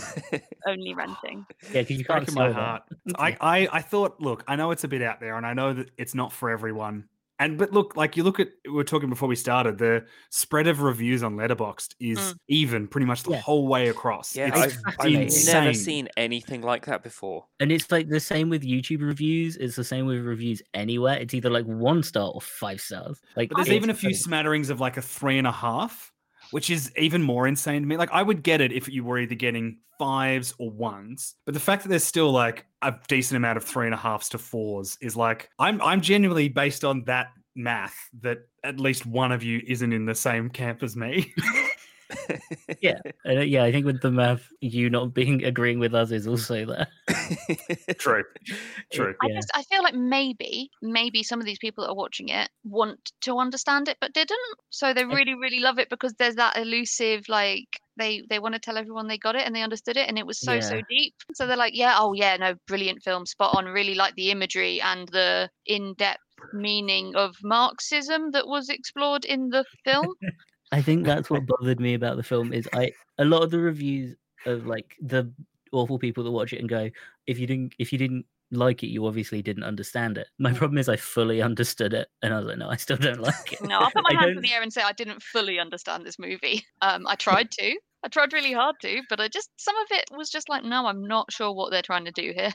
only renting. [laughs] Yeah, because you can't breaking my heart. [laughs] I, I, I thought, look, I know it's a bit out there, and I know that it's not for everyone. And but look, like you look at, we were talking before we started, the spread of reviews on Letterboxd is Mm. even pretty much the Yeah. whole way across. Yeah, it's I've, I've never seen anything like that before. And it's like the same with YouTube reviews. It's the same with reviews anywhere. It's either like one star or five stars. Like, But there's even a few incredible. smatterings of like a three and a half, which is even more insane to me. Like I would get it if you were either getting fives or ones, but the fact that there's still like a decent amount of three and a halfs to fours is like I'm I'm genuinely based on that math that at least one of you isn't in the same camp as me. [laughs] Yeah. [laughs] Uh, yeah, I think with the math, you not being [laughs] agreeing with us is also there. True. [laughs] True. I Yeah. just I feel like maybe maybe some of these people that are watching it want to understand it but didn't. So they really really love it because there's that elusive like they they want to tell everyone they got it and they understood it and it was so so deep. So they're like, yeah, oh yeah, no, brilliant film, spot on. Really like the imagery and the in depth meaning of Marxism that was explored in the film. I think that's what [laughs] bothered me about the film is I a lot of the reviews of like the awful people that watch it and go, if you didn't if you didn't like it, you obviously didn't understand it. My problem is I fully understood it, and I was like, no, I still don't [laughs] like it. No, I'll put my I hands in the air and say I didn't fully understand this movie. Um, I tried to. I tried really hard to, but I just some of it was just like, no, I'm not sure what they're trying to do here.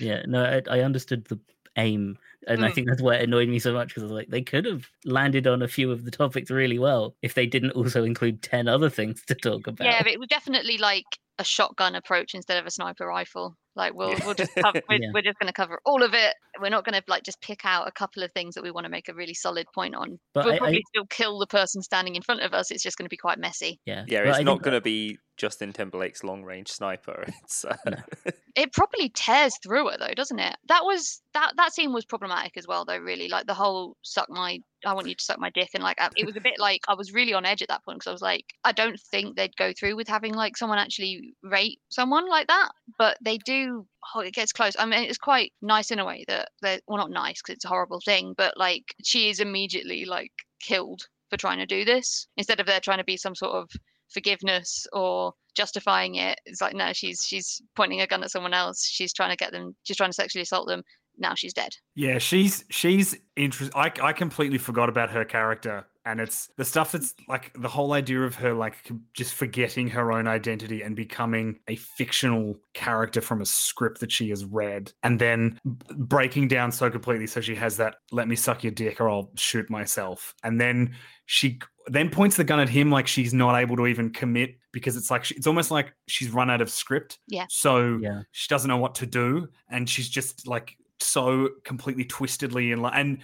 Yeah, no, I, I understood the aim, and I Mm. think that's why it annoyed me so much because I was like, they could have landed on a few of the topics really well if they didn't also include ten other things to talk about. Yeah, but it was definitely like a shotgun approach instead of a sniper rifle. Like we'll we'll just cover, [laughs] we're, Yeah. we're just going to cover all of it. We're not going to like just pick out a couple of things that we want to make a really solid point on. But we'll I- I- probably still kill the person standing in front of us. It's just going to be quite messy. yeah, Yeah, but it's I not going to be Justin Timberlake's long range sniper. [laughs] It's uh, No. [laughs] It probably tears through it though, doesn't it? That was that that scene was problematic as well though. Really, like the whole suck my I want you to suck my dick and like it was a bit like I was really on edge at that point because I was like I don't think they'd go through with having like someone actually rape someone like that, but they do. Oh, it gets close. I mean, it's quite nice in a way that they're well not nice because it's a horrible thing, but like she is immediately like killed for trying to do this instead of there trying to be some sort of forgiveness or justifying it. It's like no, she's she's pointing a gun at someone else. She's trying to get them. She's trying to sexually assault them. Now she's dead. Yeah, she's she's interest. I I completely forgot about her character, and it's the stuff that's like the whole idea of her like just forgetting her own identity and becoming a fictional character from a script that she has read, and then breaking down so completely so she has that "let me suck your dick or I'll shoot myself," and then she then points the gun at him like she's not able to even commit because it's like she, it's almost like she's run out of script. Yeah. So Yeah, she doesn't know what to do and she's just like so completely twistedly in love and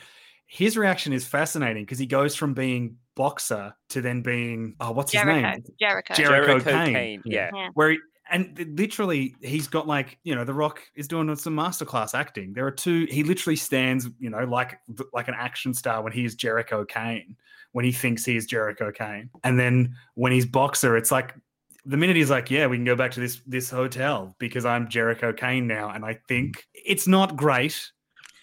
his reaction is fascinating because he goes from being boxer to then being oh what's his name Jericho. Jericho Jericho Cane. Cane. Yeah. Yeah. where he, and literally he's got like you know the rock is doing some masterclass acting there are two he literally stands you know like like an action star when he is jericho cane when he thinks he is jericho cane and then when he's boxer it's like the minute he's like yeah we can go back to this this hotel because i'm jericho cane now and i think it's not great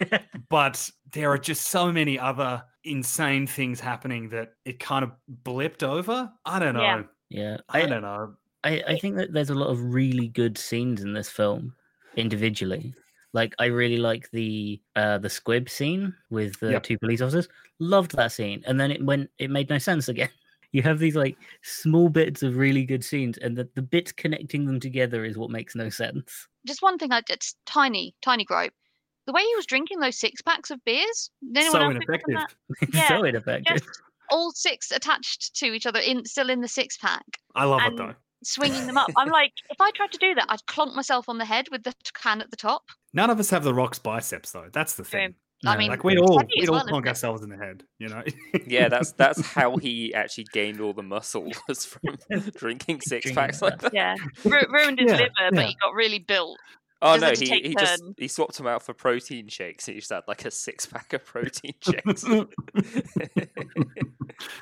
[laughs] but there are just so many other insane things happening that it kind of blipped over i don't know Yeah. yeah. i don't know I, I think that there's a lot of really good scenes in this film individually. Like I really like the uh the squib scene with the Yep. two police officers. Loved that scene. And then it went it made no sense again. You have these like small bits of really good scenes and the, the bits connecting them together is what makes no sense. Just one thing I did, tiny, tiny gripe. The way he was drinking those six packs of beers. did anyone so else pick up on ineffective that? [laughs] It's Yeah, so ineffective. Just all six attached to each other, in still in the six pack, i love it though swinging them up. I'm [laughs] like, if I tried to do that, I'd clonk myself on the head with the can at the top. None of us have the Rock's biceps, though. That's the True. thing. I mean, Like we'd all we'd all well, plonk ourselves in the head, you know. Yeah, that's that's [laughs] how he actually gained all the muscle [laughs] was from [laughs] drinking six packs like that. Yeah, Ru- ruined his Yeah, liver, yeah. but he got really built. Oh no, had he, take he just he swapped them out for protein shakes. He just had like a six pack of protein shakes.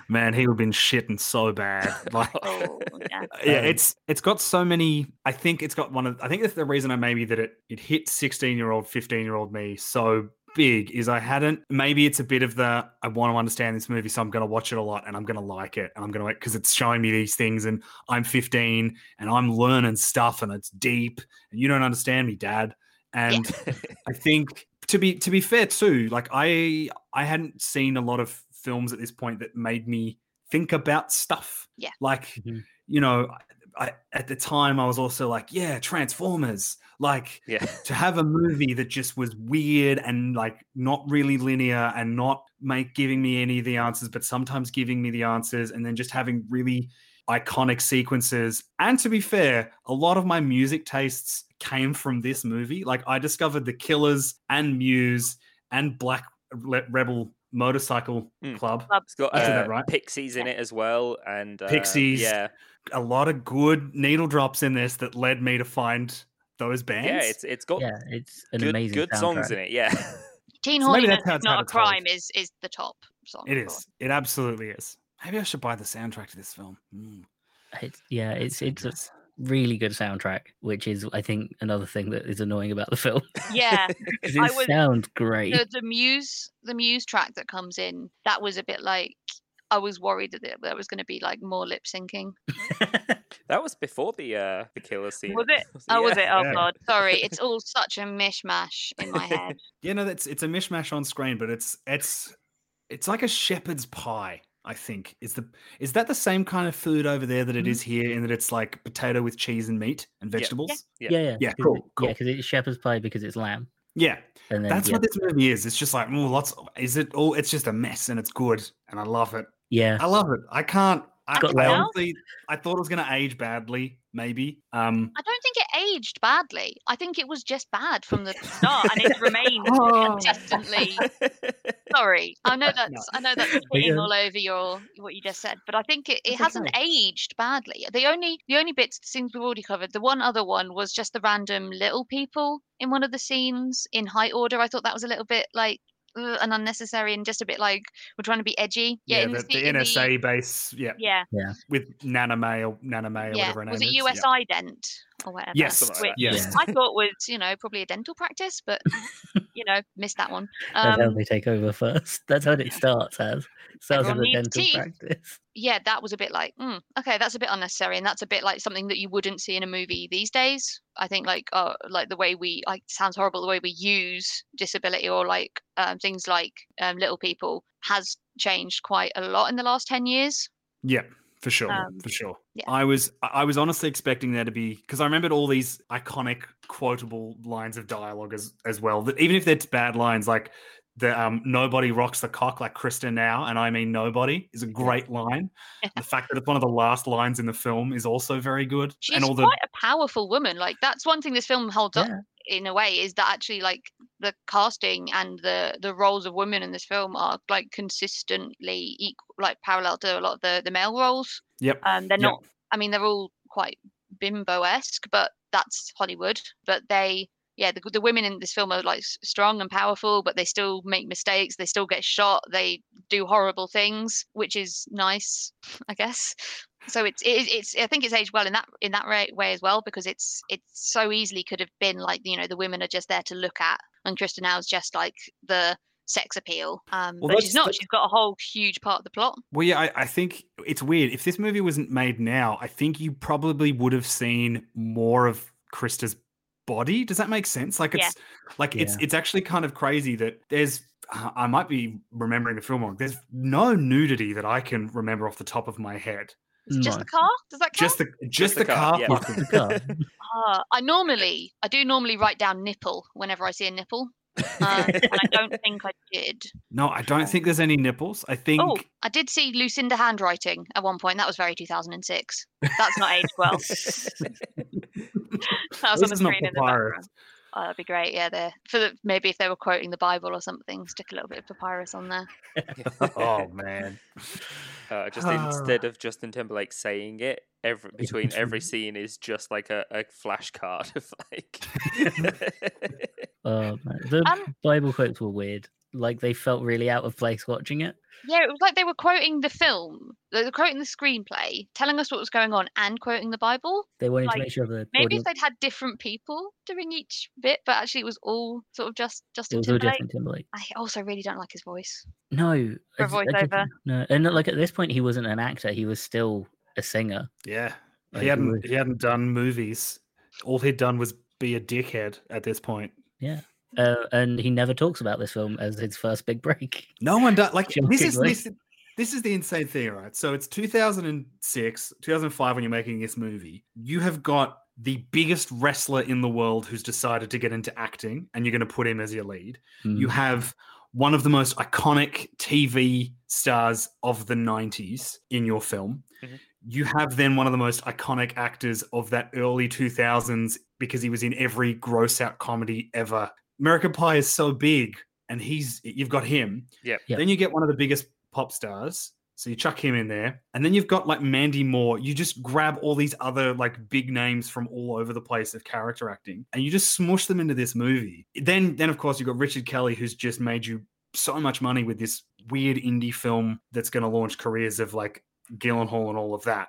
Man, he would have been shitting so bad. Like, Oh, yeah. yeah, Um, it's it's got so many. I think it's got one of. I think that's the reason I maybe that it it hit sixteen year old, fifteen year old me so big is I hadn't. Maybe it's a bit of the I want to understand this movie, so I'm going to watch it a lot and I'm going to like it and I'm going to because it's showing me these things and I'm 15 and I'm learning stuff and it's deep and you don't understand me, Dad. And [laughs] I think to be to be fair too, like I I hadn't seen a lot of films at this point that made me think about stuff. Yeah. Like Mhm. you know, I at the time I was also like, yeah, Transformers. Like yeah, [laughs] to have a movie that just was weird and like not really linear and not make giving me any of the answers, but sometimes giving me the answers, and then just having really iconic sequences. And to be fair, a lot of my music tastes came from this movie. Like I discovered the Killers and Muse and Black Le- Rebel Motorcycle Mm. Club. it's got uh, that right. Pixies in it as well, and uh, Pixies. Yeah, A lot of good needle drops in this that led me to find those bands. yeah, it's it's got Yeah, it's an good amazing good songs in it. Yeah, [laughs] Teen So maybe Horniness that's how is not a advertised. crime is is the top song. It is. of It absolutely is. Maybe I should buy the soundtrack to this film. Mm. It's yeah, it's it's a really good soundtrack, which is I think another thing that is annoying about the film. Yeah, [laughs] 'Cause I it was- sounds great. the, the muse the muse track that comes in that was a bit like I was worried that there- there was going to be like more lip syncing. [laughs] That was before the uh the killer scene. Was it? [laughs] Oh, was it? Oh Yeah. god, sorry. It's [laughs] all such a mishmash in my head. Yeah, no, that's it's a mishmash on screen, but it's it's it's like a shepherd's pie. I think is the is that the same kind of food over there that it Mhm. is here, in that it's like potato with cheese and meat and vegetables. Yeah. yeah, yeah, Yeah, 'cause cool, it- cool. Yeah, because it's shepherd's pie because it's lamb, Yeah, and then that's yeah, what this movie is. It's just like oh, lots. Is it all? It's just a mess, and it's good, and I love it. Yeah, I love it. I can't. I, got I honestly, I thought it was going to age badly. Maybe. Um. I don't think it aged badly. I think it was just bad from the start, and it [laughs] remained Oh. consistently. Sorry, I know that's I know that's Yeah. hitting all over your what you just said, but I think it, it It's hasn't okay. aged badly. The only the only bits things we've already covered. The one other one was just the random little people in one of the scenes in High order. I thought that was a little bit like ugh, and unnecessary and just a bit like we're trying to be edgy. Yeah. in the, se- the in NSA base. Yeah. yeah, With Nana Mae or Nana Mae or yeah. whatever her name Was it is. yeah. US ident or whatever? Yes. Which Yes. I thought [laughs] was you know probably a dental practice, but [laughs] you know missed that one. that's how Um, they take over first. That's how it starts as. Starts as a dental teeth. practice. yeah, that was a bit like, mm, okay, that's a bit unnecessary, and that's a bit like something that you wouldn't see in a movie these days. I think like, uh, like the way we, like, sounds horrible, the way we use disability or like um, things like um, little people has changed quite a lot in the last ten years. Yeah, for sure, Um, for sure. yeah. I was I was honestly expecting there to be because I remembered all these iconic quotable lines of dialogue as as well. That even if they're bad lines, like the um nobody rocks the cock like Krysta now, and I mean nobody is a great line. [laughs] the fact that it's one of the last lines in the film is also very good. She's and all the quite a powerful woman. Like that's one thing this film holds up in a way is that actually like the casting and the the roles of women in this film are like consistently equal, like parallel to a lot of the the male roles. yep. Um, they're Yep. not. I mean, they're all quite bimbo-esque, but that's Hollywood. But they, yeah, the, the women in this film are like strong and powerful, but they still make mistakes. They still get shot. They do horrible things, which is nice, [laughs] I guess. So it's it, is- it's I think it's aged well in that in that way as well because it's it's so easily could have been like you know the women are just there to look at and Krysta Now's just like the sex appeal. Um, Well, but she's not. She's got a whole huge part of the plot. Well, yeah, I, I think it's weird. If this movie wasn't made now, I think you probably would have seen more of Krysta's body. Does that make sense? Like Yeah. it's like it's Yeah. it's actually kind of crazy that there's uh, I might be remembering the film wrong. There's no nudity that I can remember off the top of my head. Is it just the car? Does that count? Just the just, the the, car, car. yeah. [laughs] fucking- The car. Ah, [laughs] I normally, I do normally write down nipple whenever I see a nipple, uh, [laughs] and I don't think I did. No, I don't think there's any nipples. I think Oh, I did see Lucida handwriting at one point. That was very 2006. That's not aged well. [laughs] That was on the screen in the background. Oh, that'd be great. Yeah, there for the, maybe if they were quoting the Bible or something, stick a little bit of papyrus on there. [laughs] oh man. Uh, just [sighs] instead of Justin Timberlake saying it, every [laughs] between every [laughs] scene is just like a, a flashcard of like. Oh man, the Um, Bible quotes were weird. Like they felt really out of place watching it. Yeah, it was like they were quoting the film, they were quoting the screenplay, telling us what was going on, and quoting the Bible. They wanted Like, to make sure the Maybe audience if they'd had different people doing each bit, but actually it was all sort of just it Justin was all Timberlake. Justin Timberlake. I also really don't like his voice. No, For a I d- I didn't- voiceover. No, and like at this point, he wasn't an actor; he was still a singer. Yeah. Like, He hadn't was- he hadn't done movies. All he'd done was be a dickhead at this point. Uh, and he never talks about this film as his first big break. No one does. Like this is this, this is the insane thing, right? So it's 2006, 2005 when you're making this movie. You have got the biggest wrestler in the world who's decided to get into acting, and you're going to put him as your lead. You Mm. have one of the most iconic TV stars of the 90s in your film. Mhm. You have then one of the most iconic actors of that early 2000s because he was in every gross out comedy ever. American Pie is so big, and he's you've got him. Yep. Yep. Then you get one of the biggest pop stars. So you chuck him in there, and then you've got like Mandy Moore. You just grab all these other like big names from all over the place of character acting, and you just smush them into this movie. Then, then of course you've got Richard Kelly, who's just made you so much money with this weird indie film that's going to launch careers of like Gyllenhaal and all of that.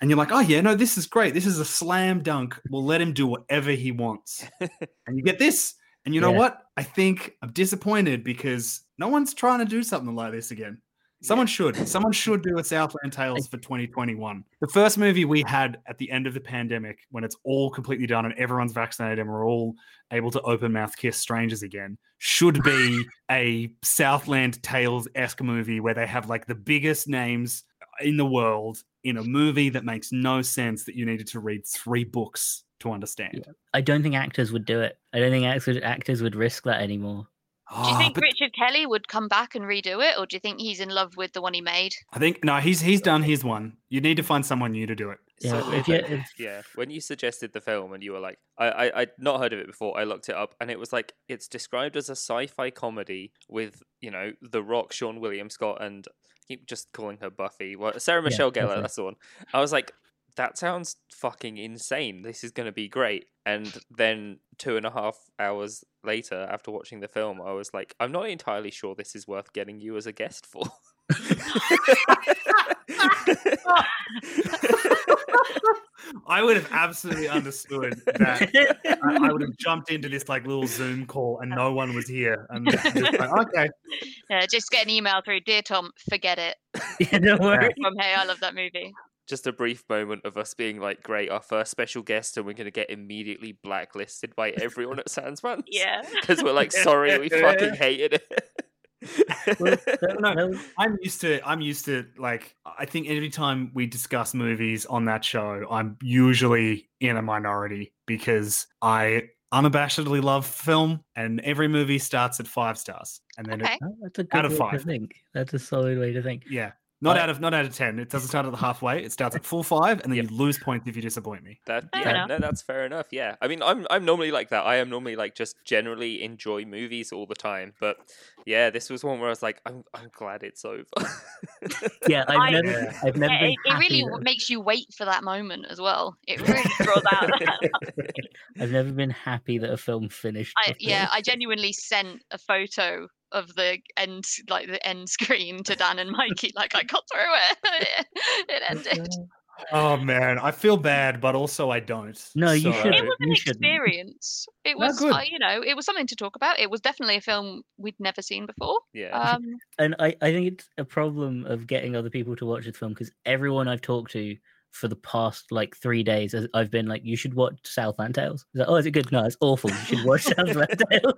and you're like, oh yeah, no, this is great. This is a slam dunk. We'll let him do whatever he wants. [laughs] and you get this. And you know Yeah. what? I think I'm disappointed because no one's trying to do something like this again. Someone should. [laughs] Someone should do a Southland Tales for 2021. The first movie we had at the end of the pandemic, when it's all completely done and everyone's vaccinated and we're all able to open mouth kiss strangers again, should be [laughs] a Southland Tales esque movie where they have like the biggest names in the world in a movie that makes no sense that you needed to read three books to understand. I don't think actors would do it. I don't think actors actors would risk that anymore. Ah, do you think but Richard Kelly would come back and redo it, or do you think he's in love with the one he made? I think no, he's he's done his one. You need to find someone new to do it. Yeah, So, if you- if- yeah, when you suggested the film and you were like, I, I, I'd not heard of it before. I looked it up and it was like, it's described as a sci-fi comedy with, you know, The Rock, Seann William Scott, and I keep just calling her Buffy. Well, Sarah Michelle Gellar, Buffy. that's the one. I was like, that sounds fucking insane. This is going to be great. And then two and a half hours later, after watching the film, I was like, I'm not entirely sure this is worth getting you as a guest for. [laughs] [laughs] I would have absolutely understood that. I, I would have jumped into this like little Zoom call and no one was here. And just like, [laughs] okay, Yeah, just get an email through, dear Tom, forget it. [laughs] yeah, don't worry. From hey, I love that movie. just a brief moment of us being like, great, our first special guest, and we're going to get immediately blacklisted by everyone at Sans Pants. Yeah. Because we're like, sorry, we fucking hated it. Well, [laughs] No, I'm used to. I'm used to like. I think every time we discuss movies on that show, I'm usually in a minority because I unabashedly love film, and every movie starts at five stars, and then Okay. it, Oh, that's a good Out of way five. to think. That's a solid way to think. yeah, not I- out of not out of ten. It doesn't start at the halfway. It starts at full five, and then Yep. you lose points if you disappoint me. That Fair yeah, no, that's fair enough. Yeah, I mean, I'm I'm normally like that. I am normally like just generally enjoy movies all the time. But yeah, this was one where I was like, I'm I'm glad it's over. Yeah, I've [laughs] I- never, Yeah. I've never Yeah, been it, it really that- makes you wait for that moment as well. It [laughs] really draws out. [laughs] I've never been happy that a film finished. I, yeah, I genuinely sent a photo of the end, like the end screen, to [laughs] Dan and Mikey. Like I got through it. [laughs] it ended. Oh man, I feel bad, but also I don't. No, you So- shouldn't. It was an You shouldn't. experience. It was, good. uh, you know, it was something to talk about. It was definitely a film we'd never seen before. yeah, [laughs] Um, and I, I think it's a problem of getting other people to watch this film because everyone I've talked to for the past like three days, I've been like, "You should watch Southland Tales." It's like, oh, is it good? No, it's awful. You should watch Southland [laughs] Tales.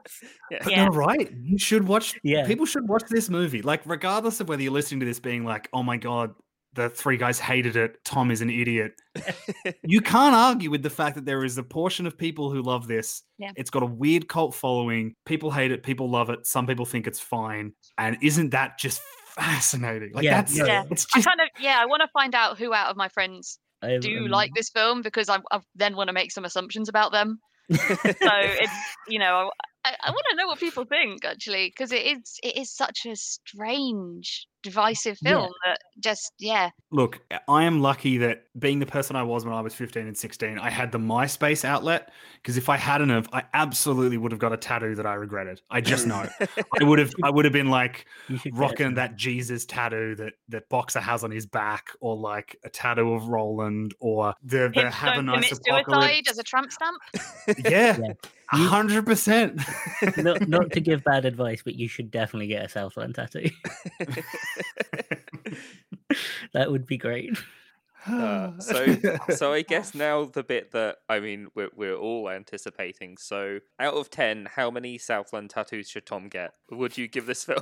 But Yeah. you're right. You should watch. Yeah. People should watch this movie. Like, regardless of whether you're listening to this being like, "Oh my god, the three guys hated it. Tom is an idiot." [laughs] you can't argue with the fact that there is a portion of people who love this. Yeah. It's got a weird cult following. People hate it. People love it. Some people think it's fine. And isn't that just fascinating? Like, Yeah, that's no, Yeah. it's I kind of, yeah, I want to find out who out of my friends I, do um, like this film because I, I then want to make some assumptions about them. [laughs] So it's, you know, I, I want to know what people think actually because it is it is such a strange, divisive Yeah. film that just yeah, Look, I am lucky that being the person I was when I was 15 and 16, I had the MySpace outlet. Because if I hadn't have, I absolutely would have got a tattoo that I regretted. I just know. [laughs] I would have I would have been like you should get rocking that Jesus tattoo that that Boxer has on his back, or like a tattoo of Roland, or the, the have a nice suicide apocalypse. as a tramp stamp. Yeah, Yeah. You- hundred percent. not, not to [laughs] give bad advice, but you should definitely get a Southland tattoo. [laughs] [laughs] that would be great. Uh, [sighs] so [laughs] so I guess now the bit that I mean we're we're all anticipating. So out of ten, how many Southland tattoos should Tom get? Would you give this [laughs] film?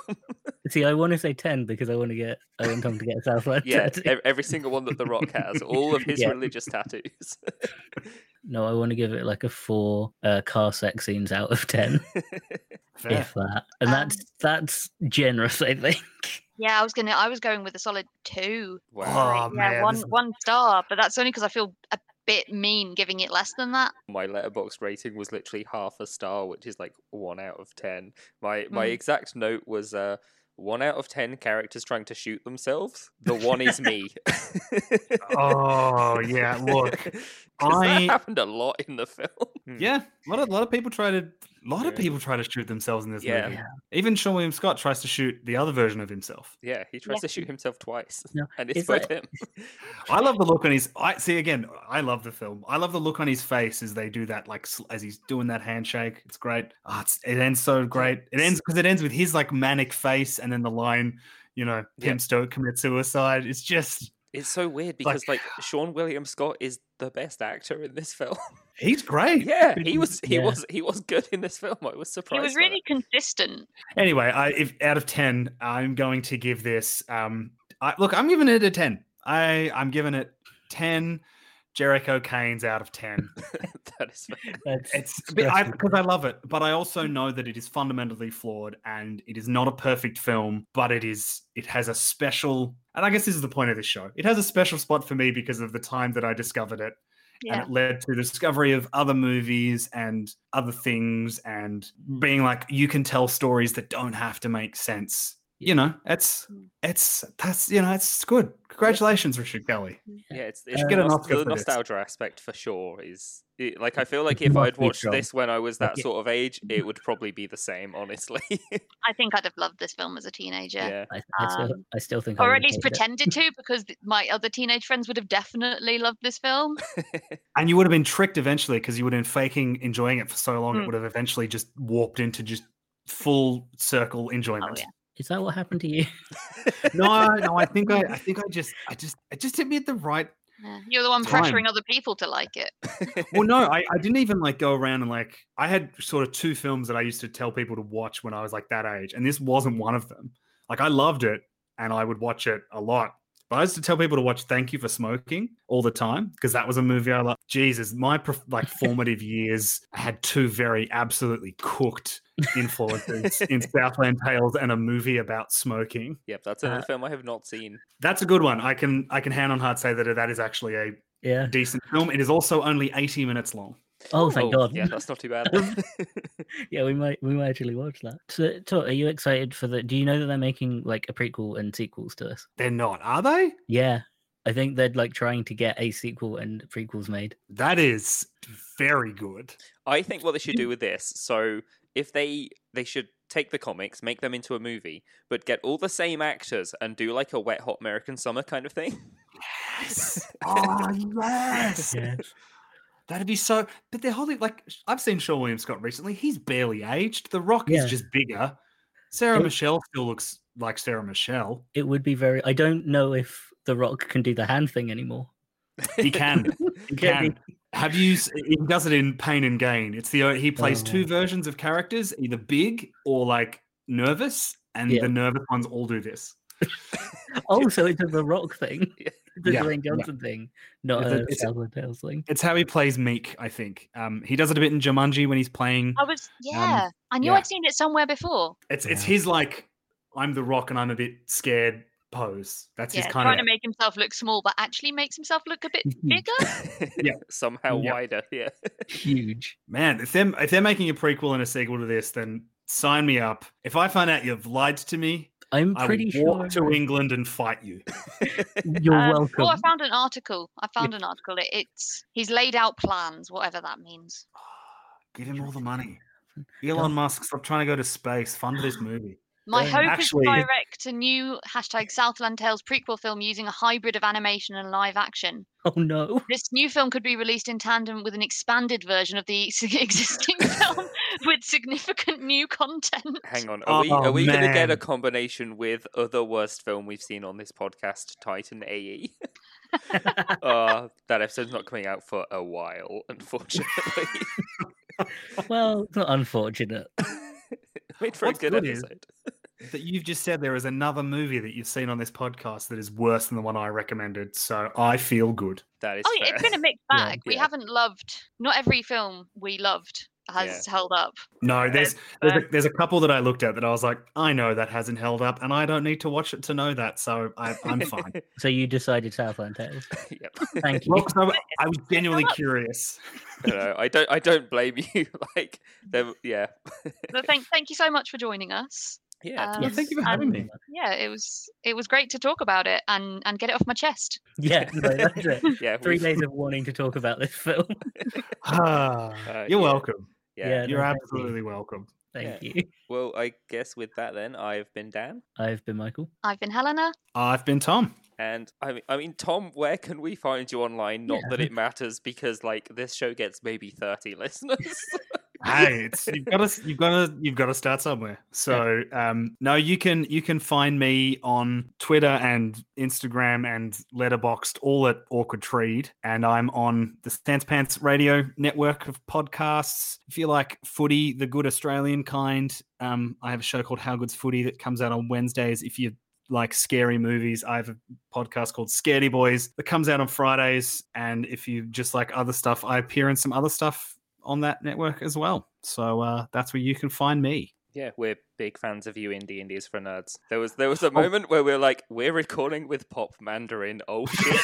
See, I want to say ten because I want to get I want Tom to get a Southland yeah, tattoo. every single one that The Rock has, all of his Yeah. religious tattoos. No, I want to give it like a four uh, car sex scenes out of ten, Fair. if that. And Um, that's that's generous, I think. Yeah, I was gonna I was going with a solid two. wow, Oh, yeah, man, one is- one star, but that's only because I feel a bit mean giving it less than that. my letterboxd rating was literally half a star, which is like one out of ten. My my Mm. exact note was uh one out of ten characters trying to shoot themselves. The one is me. Oh yeah, look. [laughs] [laughs] 'Cause I- that happened a lot in the film. Yeah, a lot of, lot of people try to a lot of people try to shoot themselves in this Yeah. movie. Even Seann William Scott tries to shoot the other version of himself. Yeah, he tries Yeah. to shoot himself twice, No, and it's is both that- him. [laughs] I love the look on his. I see again. I love the film. I love the look on his face as they do that, like as he's doing that handshake. It's great. Ah, it's, it ends so great. It ends because it ends with his like manic face and then the line, you know, Yeah. Pimp Stoke commit suicide. It's just It's so weird because like Seann William Scott is the best actor in this [laughs] film. he's great. yeah, he was he Yeah. was he was good in this film. I was surprised. He was by really consistent. Anyway, I if out of ten, I'm going to give this. Um, I, look, I'm giving it a ten. I I'm giving it ten. Jericho Canes out of ten. that. [laughs] that is fair. [laughs] That's It's because I, I love it, but I also know that it is fundamentally flawed and it is not a perfect film, but it is it has a special and I guess this is the point of this show. It has a special spot for me because of the time that I discovered it. Yeah. And it led to the discovery of other movies and other things and being like you can tell stories that don't have to make sense. You know, it's it's that's you know, it's good. Congratulations, Richard Kelly. Yeah, it's, Uh, it's get the, an nos- Oscar the for this. nostalgia aspect for sure is it, like I feel like if I'd watched strong. this when I was that it- sort of age, it would [laughs] probably be the same, honestly. [laughs] I think I'd have loved this film as a teenager. yeah. I, I, still, Um, I still think, Or would at least hate it. pretended to, [laughs] because my other teenage friends would have definitely loved this film. And you would have been tricked eventually because you would have been faking enjoying it for so long, it Mm. would have eventually just warped into just full circle enjoyment. yeah. Is that what happened to you? [laughs] No, no, I think I, I think I just, I just, it just hit me at the right. Yeah. You're the one Time. pressuring other people to like it. [laughs] Well, no, [laughs] I, I didn't even like go around and like, I had sort of two films that I used to tell people to watch when I was like that age, and this wasn't one of them. Like, I loved it, and I would watch it a lot. But I used to tell people to watch Thank You for Smoking all the time because that was a movie I loved. Jesus, my like formative years had two very absolutely cooked influences [laughs] in Southland Tales and a movie about smoking. Yep, that's another Uh, film I have not seen. That's a good one. I can I can hand on heart say that that is actually a Yeah. decent film. It is also only 80 minutes long. Oh, thank God. Yeah, that's not too bad. [laughs] Um, [laughs] yeah, we might we might actually watch that. So, Tot, are you excited for the? Do you know that they're making like a prequel and sequels to this? They're not, are they? Yeah, I think they're like trying to get a sequel and prequels made. That is very good. I think what they should do with this, so if they they should take the comics, make them into a movie, but get all the same actors and do like a Wet Hot American Summer kind of thing. Yes. Oh, [laughs] yes. Yeah, That'd be so. But they're holding like I've seen Seann William Scott recently. He's barely aged. The Rock Yeah. is just bigger. Sarah Yeah. Michelle still looks like Sarah Michelle. it would be very. I don't know if The Rock can do the hand thing anymore. He can. [laughs] He Can. Have you? He does it in Pain and Gain. It's the he plays Oh. two versions of characters, either big or like nervous, and Yeah. the nervous ones all do this. [laughs] Oh, so it's a The Rock thing, Yeah. [laughs] the Yeah, Dwayne yeah. Johnson thing, not It's a- a it's a- Southland Tales thing. It's how he plays Meek. I think. Um, he does it a bit in Jumanji when he's playing. I was, yeah. I knew yeah. I'd seen it somewhere before. It's it's Yeah. his like I'm the Rock and I'm a bit scared pose. That's Yeah, his kind trying of. Trying to make himself look small, but actually makes himself look a bit [laughs] bigger. Yeah. [laughs] Somehow Yeah. wider, yeah. Huge. Man, if they're if they're making a prequel and a sequel to this, then sign me up. If I find out you've lied to me, I'm pretty I pretty will walk sure to England and fight you. [laughs] you're Um, welcome. Oh, I found an article. I found an article. It, it's he's laid out plans, whatever that means. [sighs] Give him all the money. Elon Musk, stop trying to go to space. Fund this movie. My Yeah. hope Actually- is to direct a new hashtag Southland Tales prequel film using a hybrid of animation and live action. [laughs] Oh no. This new film could be released in tandem with an expanded version of the [laughs] existing [laughs] film with significant new content. Hang on, are we are Oh, we gonna get a combination with other worst film we've seen on this podcast, Titan AE? uh, that episode's not coming out for a while, unfortunately. well, it's not unfortunate. Made for What's a good, good is- episode. That you've just said there is another movie that you've seen on this podcast that is worse than the one I recommended. So I feel good. That is Oh, yeah, fair. it's been a mixed [laughs] Yeah, bag. We yeah. haven't loved. Not every film we loved has held up. No, there's there's a, there's a couple that I looked at that I was like, I know that hasn't held up, and I don't need to watch it to know that. So I, I'm [laughs] fine. So you decided Southland Tales. [laughs] yep. Thank you. Well, 'cause I, I was genuinely curious. No, no, I don't. I don't blame you. like, yeah. But thank, thank you so much for joining us. Yeah, Um, Well, thank you for having me. Yeah, it was it was great to talk about it and and get it off my chest. [laughs] Yeah, [laughs] no, that's it. yeah. Three days of wanting to talk about this [laughs] film. Ah, Uh, you're yeah. welcome. Yeah. Yeah. You're no, thank you. absolutely welcome. Thank Yeah. you. Well, I guess with that, then I've been Dan, I've been Michael. I've been Helena. I've been Tom. and I mean, I mean, Tom, where can we find you online? Not that it matters because like this show gets maybe thirty listeners. Hey, [laughs] it's you've got to you've got to you've got to start somewhere. So um, no, you can you can find me on Twitter and Instagram and Letterboxd all at Awkward Treed, and I'm on the Sans Pants Radio network of podcasts. If you like footy, the good Australian kind, um, I have a show called How Good's Footy that comes out on Wednesdays. If you like scary movies, I have a podcast called Scaredy Boys that comes out on Fridays. And if you just like other stuff, I appear in some other stuff on that network as well. So uh, that's where you can find me. yeah, we're big fans of you, Indie Indies for Nerds. There was there was a moment where we are like, we're recording with Pop Mandarin. Oh shit!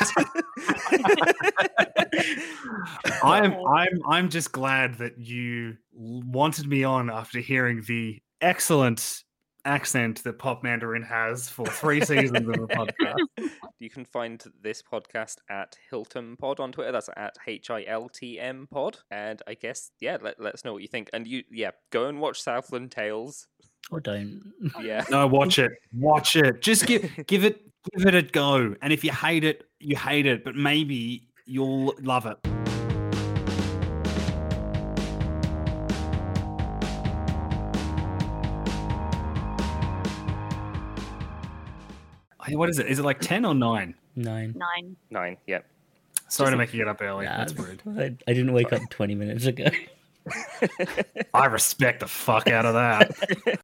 [laughs] I'm I'm I'm just glad that you wanted me on after hearing the excellent accent that Pop Mandarin has for three seasons of the [laughs] podcast. You can find this podcast at HiltM Pod on Twitter. That's at H I L T M Pod. And I guess yeah, let, let us know what you think. And you yeah, go and watch Southland Tales. Or don't. [laughs] Yeah. No, watch it, watch it. Just give [laughs] give it give it a go. And if you hate it, you hate it. But maybe you'll love it. What is it? Is it like ten or nine? Nine. Nine. Nine. Yep. Sorry to Just- make you get up early. Nah, That's it's rude. fine. I didn't wake up 20 minutes ago. [laughs] I respect the fuck out of that. [laughs]